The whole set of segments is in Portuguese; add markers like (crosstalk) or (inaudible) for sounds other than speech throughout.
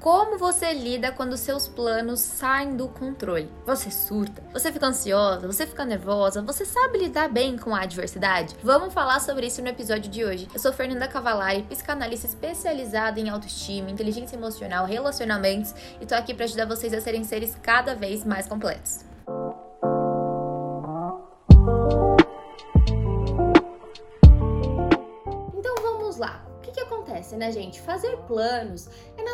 Como você lida quando seus planos saem do controle? Você surta? Você fica ansiosa? Você fica nervosa? Você sabe lidar bem com a adversidade? Vamos falar sobre isso no episódio de hoje. Eu sou Fernanda Cavalari, psicanalista especializada em autoestima, inteligência emocional, relacionamentos e tô aqui para ajudar vocês a serem seres cada vez mais completos. Então vamos lá. O que, que acontece, né, gente? Fazer planos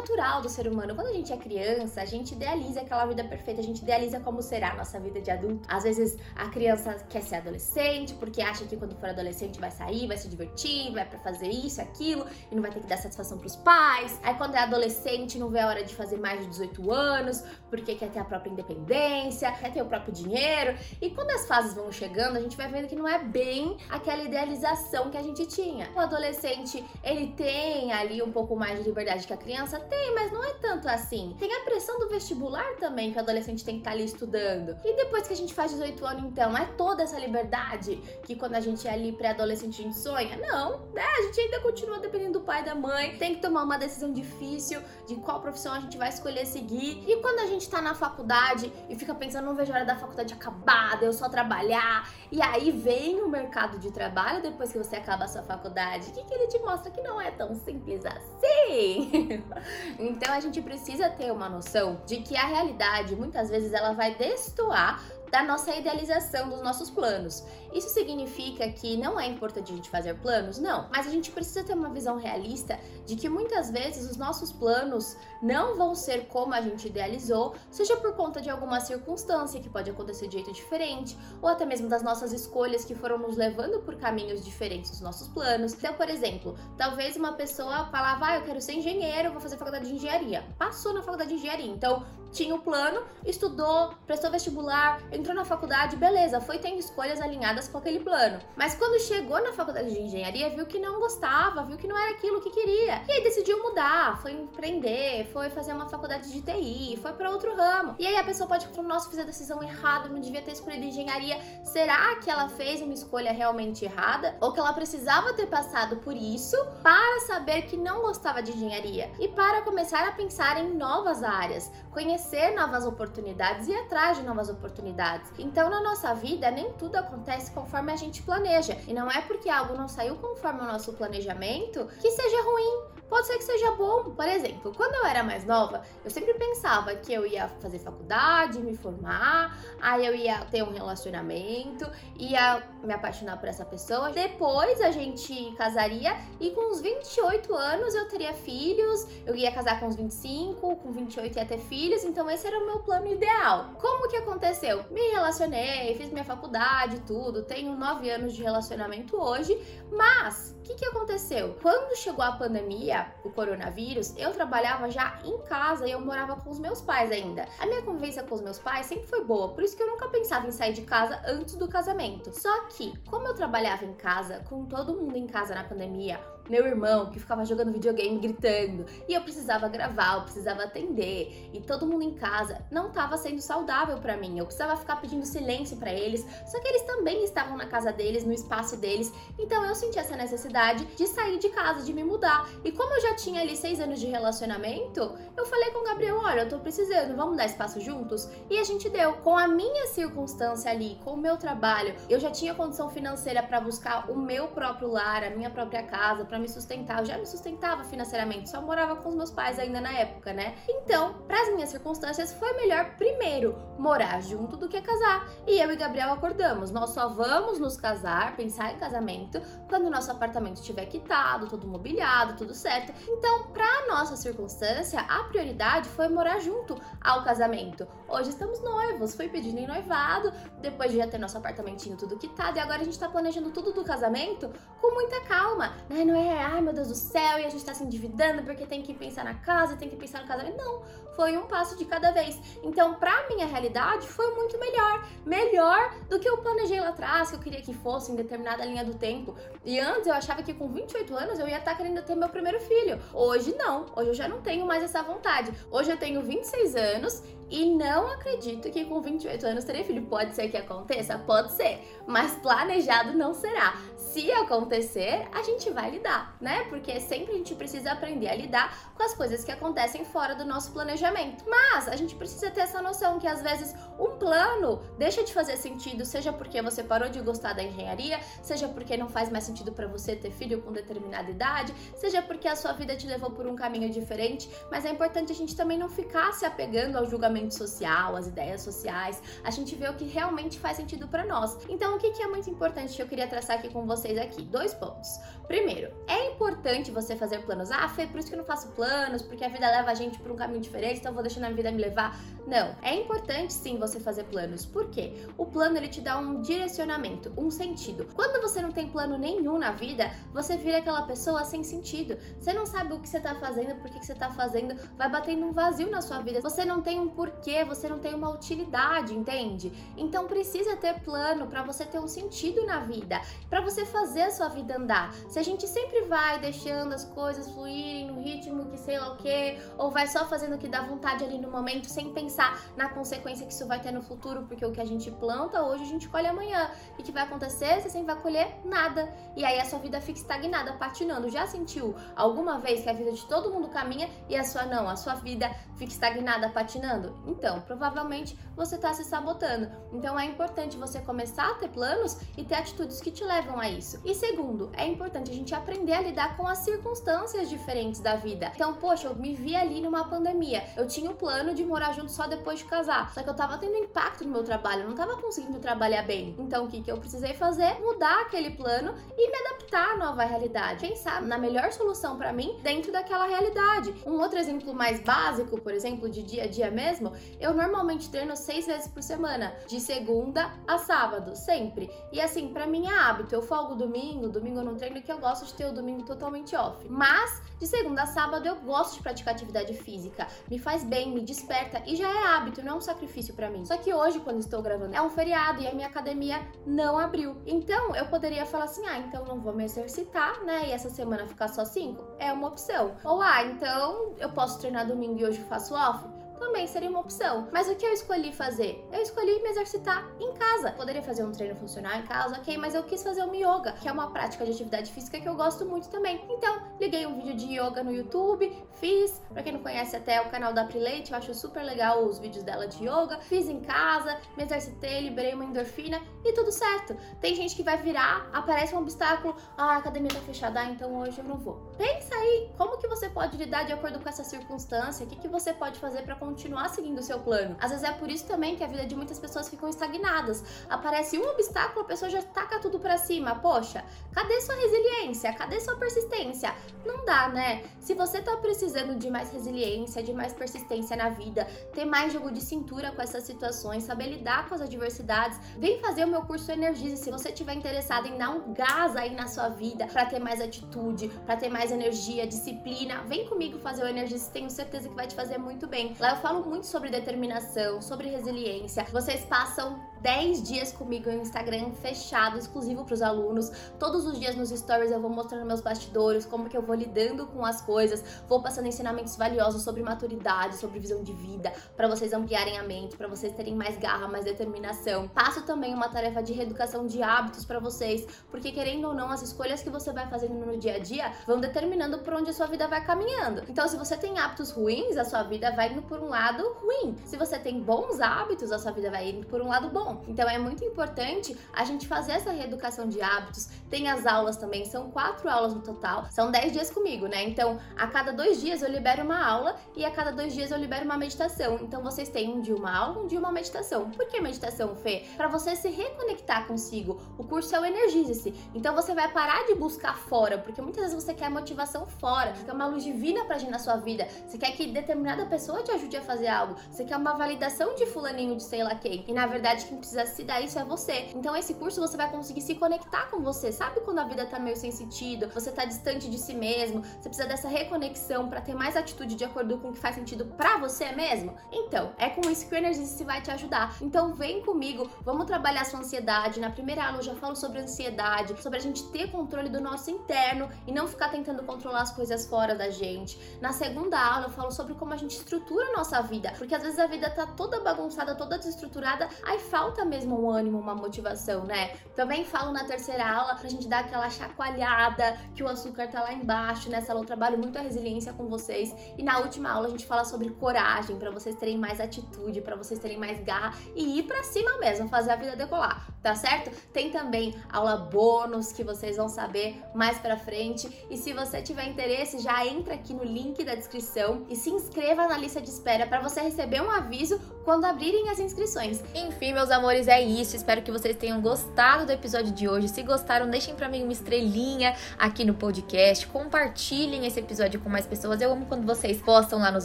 natural do ser humano. Quando a gente é criança, a gente idealiza aquela vida perfeita, a gente idealiza como será a nossa vida de adulto. Às vezes a criança quer ser adolescente porque acha que quando for adolescente vai sair, vai se divertir, vai para fazer isso, aquilo e não vai ter que dar satisfação pros pais. Aí quando é adolescente não vê a hora de fazer mais de 18 anos porque quer ter a própria independência, quer ter o próprio dinheiro. E quando as fases vão chegando, a gente vai vendo que não é bem aquela idealização que a gente tinha. O adolescente, ele tem ali um pouco mais de liberdade que a criança criança? Tem, mas não é tanto assim. Tem a pressão do vestibular também, que o adolescente tem que estar tá ali estudando. E depois que a gente faz 18 anos, então, é toda essa liberdade que quando a gente é ali pré-adolescente a gente sonha? Não, né? A gente ainda continua dependendo do pai e da mãe, tem que tomar uma decisão difícil de qual profissão a gente vai escolher seguir. E quando a gente tá na faculdade e fica pensando, não vejo a hora da faculdade acabada, eu só trabalhar. E aí vem o mercado de trabalho depois que você acaba a sua faculdade. Que, que ele te mostra que não é tão simples assim? (laughs) Então a gente precisa ter uma noção de que a realidade muitas vezes ela vai destoar da nossa idealização dos nossos planos. Isso significa que não é importante a gente fazer planos? Não, mas a gente precisa ter uma visão realista de que muitas vezes os nossos planos não vão ser como a gente idealizou, seja por conta de alguma circunstância que pode acontecer de jeito diferente, ou até mesmo das nossas escolhas que foram nos levando por caminhos diferentes dos nossos planos. Então, por exemplo, talvez uma pessoa falava, ah, eu quero ser engenheiro, vou fazer faculdade de engenharia. Passou na faculdade de engenharia, então tinha o plano, estudou, prestou vestibular, entrou na faculdade, beleza, foi tendo escolhas alinhadas com aquele plano. Mas quando chegou na faculdade de engenharia, viu que não gostava, viu que não era aquilo que queria. E aí decidiu mudar, foi empreender, foi fazer uma faculdade de TI, foi para outro ramo. E aí a pessoa pode falar, nossa, fiz a decisão errada, não devia ter escolhido engenharia. Será que ela fez uma escolha realmente errada? Ou que ela precisava ter passado por isso para saber que não gostava de engenharia? E para começar a pensar em novas áreas, conhecer novas oportunidades e atrás de novas oportunidades. Então, na nossa vida, nem tudo acontece conforme a gente planeja. E não é porque algo não saiu conforme o nosso planejamento que seja ruim pode ser que seja bom. Por exemplo, quando eu era mais nova, eu sempre pensava que eu ia fazer faculdade, me formar, aí eu ia ter um relacionamento, ia me apaixonar por essa pessoa. Depois a gente casaria e com uns 28 anos eu teria filhos, eu ia casar com uns 25, com 28 ia ter filhos, então esse era o meu plano ideal. Como que aconteceu? Me relacionei, fiz minha faculdade, tudo, tenho 9 anos de relacionamento hoje, mas que, que aconteceu? Quando chegou a pandemia, o coronavírus, eu trabalhava já em casa e eu morava com os meus pais ainda. A minha convivência com os meus pais sempre foi boa, por isso que eu nunca pensava em sair de casa antes do casamento. Só que, como eu trabalhava em casa, com todo mundo em casa na pandemia, meu irmão que ficava jogando videogame gritando e eu precisava gravar, eu precisava atender e todo mundo em casa não estava sendo saudável para mim. Eu precisava ficar pedindo silêncio para eles, só que eles também estavam na casa deles, no espaço deles. Então eu senti essa necessidade de sair de casa, de me mudar. E como eu já tinha ali seis anos de relacionamento, eu falei com o Gabriel, olha, eu tô precisando, vamos dar espaço juntos? E a gente deu. Com a minha circunstância ali, com o meu trabalho, eu já tinha condição financeira para buscar o meu próprio lar, a minha própria casa, me sustentar. Eu já me sustentava financeiramente, só morava com os meus pais ainda na época, né? Então, para as minhas circunstâncias, foi melhor primeiro morar junto do que casar. E eu e Gabriel acordamos. Nós só vamos nos casar, pensar em casamento, quando nosso apartamento estiver quitado, todo mobiliado, tudo certo. Então, para nossa circunstância, a prioridade foi morar junto ao casamento. Hoje estamos noivos, foi pedindo em noivado, depois de já ter nosso apartamentinho tudo quitado, e agora a gente tá planejando tudo do casamento com muita calma, né? Não é, ai meu Deus do céu, e a gente tá se endividando porque tem que pensar na casa, tem que pensar no casamento. Não, foi um passo de cada vez. Então, pra minha realidade, foi muito melhor. Melhor do que eu planejei lá atrás, que eu queria que fosse em determinada linha do tempo. E antes eu achava que com 28 anos eu ia estar tá querendo ter meu primeiro filho. Hoje não, hoje eu já não tenho mais essa vontade. Hoje eu tenho 26 anos e não acredito que com 28 anos terei filho. Pode ser que aconteça? Pode ser, mas planejado não será. Se acontecer, a gente vai lidar. Lidar, né? Porque sempre a gente precisa aprender a lidar com as coisas que acontecem fora do nosso planejamento. Mas a gente precisa ter essa noção que às vezes um plano deixa de fazer sentido, seja porque você parou de gostar da engenharia, seja porque não faz mais sentido para você ter filho com determinada idade, seja porque a sua vida te levou por um caminho diferente, mas é importante a gente também não ficar se apegando ao julgamento social, às ideias sociais, a gente vê o que realmente faz sentido para nós. Então, o que é muito importante que eu queria traçar aqui com vocês aqui? Dois pontos. Primeiro, importante você fazer planos. Ah, Fê, por isso que eu não faço planos, porque a vida leva a gente por um caminho diferente, então eu vou deixando a vida me levar. Não, é importante sim você fazer planos. Por quê? O plano ele te dá um direcionamento, um sentido. Quando você não tem plano nenhum na vida, você vira aquela pessoa sem sentido. Você não sabe o que você tá fazendo, por que você tá fazendo, vai batendo um vazio na sua vida. Você não tem um porquê, você não tem uma utilidade, entende? Então precisa ter plano para você ter um sentido na vida, para você fazer a sua vida andar. Se a gente sempre vai deixando as coisas fluírem no ritmo que sei lá o que, ou vai só fazendo o que dá vontade ali no momento, sem pensar na consequência que isso vai ter no futuro, porque o que a gente planta hoje a gente colhe amanhã. E o que vai acontecer? Você sempre vai colher nada. E aí a sua vida fica estagnada, patinando. Já sentiu alguma vez que a vida de todo mundo caminha e a sua não? A sua vida fica estagnada, patinando? Então, provavelmente você está se sabotando. Então é importante você começar a ter planos e ter atitudes que te levam a isso. E segundo, é importante a gente aprender a lidar com as circunstâncias diferentes da vida. Então, poxa, eu me vi ali numa pandemia. Eu tinha o um plano de morar junto só depois de casar. Só que eu tava tendo impacto no meu trabalho, eu não tava conseguindo trabalhar bem. Então, o que, que eu precisei fazer? Mudar aquele plano e me à nova realidade. Pensar na melhor solução para mim dentro daquela realidade. Um outro exemplo mais básico, por exemplo, de dia a dia mesmo, eu normalmente treino seis vezes por semana, de segunda a sábado, sempre. E assim, para mim é hábito. Eu folgo domingo, domingo eu não treino, que eu gosto de ter o domingo totalmente off. Mas de segunda a sábado eu gosto de praticar atividade física. Me faz bem, me desperta e já é hábito, não é um sacrifício para mim. Só que hoje, quando estou gravando, é um feriado e a minha academia não abriu. Então eu poderia falar assim: ah, então não vou me exercitar, né? E essa semana ficar só cinco? É uma opção. Ou ah, então eu posso treinar domingo e hoje faço off? Também seria uma opção. Mas o que eu escolhi fazer? Eu escolhi me exercitar em casa. Poderia fazer um treino funcional em casa, ok, mas eu quis fazer um yoga, que é uma prática de atividade física que eu gosto muito também. Então, liguei um vídeo de yoga no YouTube, fiz, pra quem não conhece até o canal da Prileite, eu acho super legal os vídeos dela de yoga, fiz em casa, me exercitei, liberei uma endorfina e tudo certo. Tem gente que vai virar, aparece um obstáculo, ah, a academia tá fechada, ah, então hoje eu não vou. Pensa aí, como que você pode lidar de acordo com essa circunstância? O que, que você pode fazer para continuar seguindo o seu plano. Às vezes é por isso também que a vida de muitas pessoas ficam estagnadas. Aparece um obstáculo, a pessoa já taca tudo para cima. Poxa, cadê sua resiliência? Cadê sua persistência? Não dá, né? Se você tá precisando de mais resiliência, de mais persistência na vida, ter mais jogo de cintura com essas situações, saber lidar com as adversidades, vem fazer o meu curso Energize. Se você tiver interessado em dar um gás aí na sua vida para ter mais atitude, para ter mais energia, disciplina, vem comigo fazer o Energize, tenho certeza que vai te fazer muito bem. Lá falo muito sobre determinação, sobre resiliência. Vocês passam 10 dias comigo no Instagram fechado, exclusivo para os alunos. Todos os dias nos stories eu vou mostrando meus bastidores, como que eu vou lidando com as coisas, vou passando ensinamentos valiosos sobre maturidade, sobre visão de vida, para vocês ampliarem a mente, para vocês terem mais garra, mais determinação. Passo também uma tarefa de reeducação de hábitos para vocês, porque querendo ou não, as escolhas que você vai fazendo no dia a dia vão determinando por onde a sua vida vai caminhando. Então, se você tem hábitos ruins, a sua vida vai indo por um lado ruim. Se você tem bons hábitos, a sua vida vai indo por um lado bom. Então é muito importante a gente fazer essa reeducação de hábitos. Tem as aulas também, são quatro aulas no total, são dez dias comigo, né? Então a cada dois dias eu libero uma aula e a cada dois dias eu libero uma meditação. Então vocês têm um dia uma aula, um dia uma meditação. Por que meditação, Fê? Para você se reconectar consigo. O curso é o Energize-se. Então você vai parar de buscar fora, porque muitas vezes você quer motivação fora, quer uma luz divina pra agir na sua vida, você quer que determinada pessoa te ajude a fazer algo, você quer uma validação de fulaninho de sei lá quem. E na verdade quem precisa se dar isso é você. Então esse curso você vai conseguir se conectar com você. Sabe quando a vida tá meio sem sentido, você tá distante de si mesmo, você precisa dessa reconexão para ter mais atitude de acordo com o que faz sentido para você mesmo? Então, é com isso que o Energize vai te ajudar. Então vem comigo, vamos trabalhar sua ansiedade. Na primeira aula eu já falo sobre ansiedade, sobre a gente ter controle do nosso interno e não ficar tentando controlar as coisas fora da gente. Na segunda aula eu falo sobre como a gente estrutura a nossa vida, porque às vezes a vida tá toda bagunçada, toda desestruturada, aí falta falta mesmo um ânimo, uma motivação, né? Também falo na terceira aula pra gente dar aquela chacoalhada, que o açúcar tá lá embaixo. Nessa aula eu trabalho muito a resiliência com vocês. E na última aula a gente fala sobre coragem, para vocês terem mais atitude, para vocês terem mais garra e ir para cima mesmo, fazer a vida decolar, tá certo? Tem também aula bônus que vocês vão saber mais para frente. E se você tiver interesse, já entra aqui no link da descrição e se inscreva na lista de espera para você receber um aviso quando abrirem as inscrições. Enfim, meus amores, é isso. Espero que vocês tenham gostado do episódio de hoje. Se gostaram, deixem para mim uma estrelinha aqui no podcast. Compartilhem esse episódio com mais pessoas. Eu amo quando vocês postam lá nos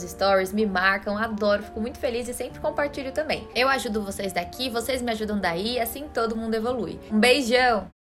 stories, me marcam, adoro, fico muito feliz e sempre compartilho também. Eu ajudo vocês daqui, vocês me ajudam daí, assim todo mundo evolui. Um beijão!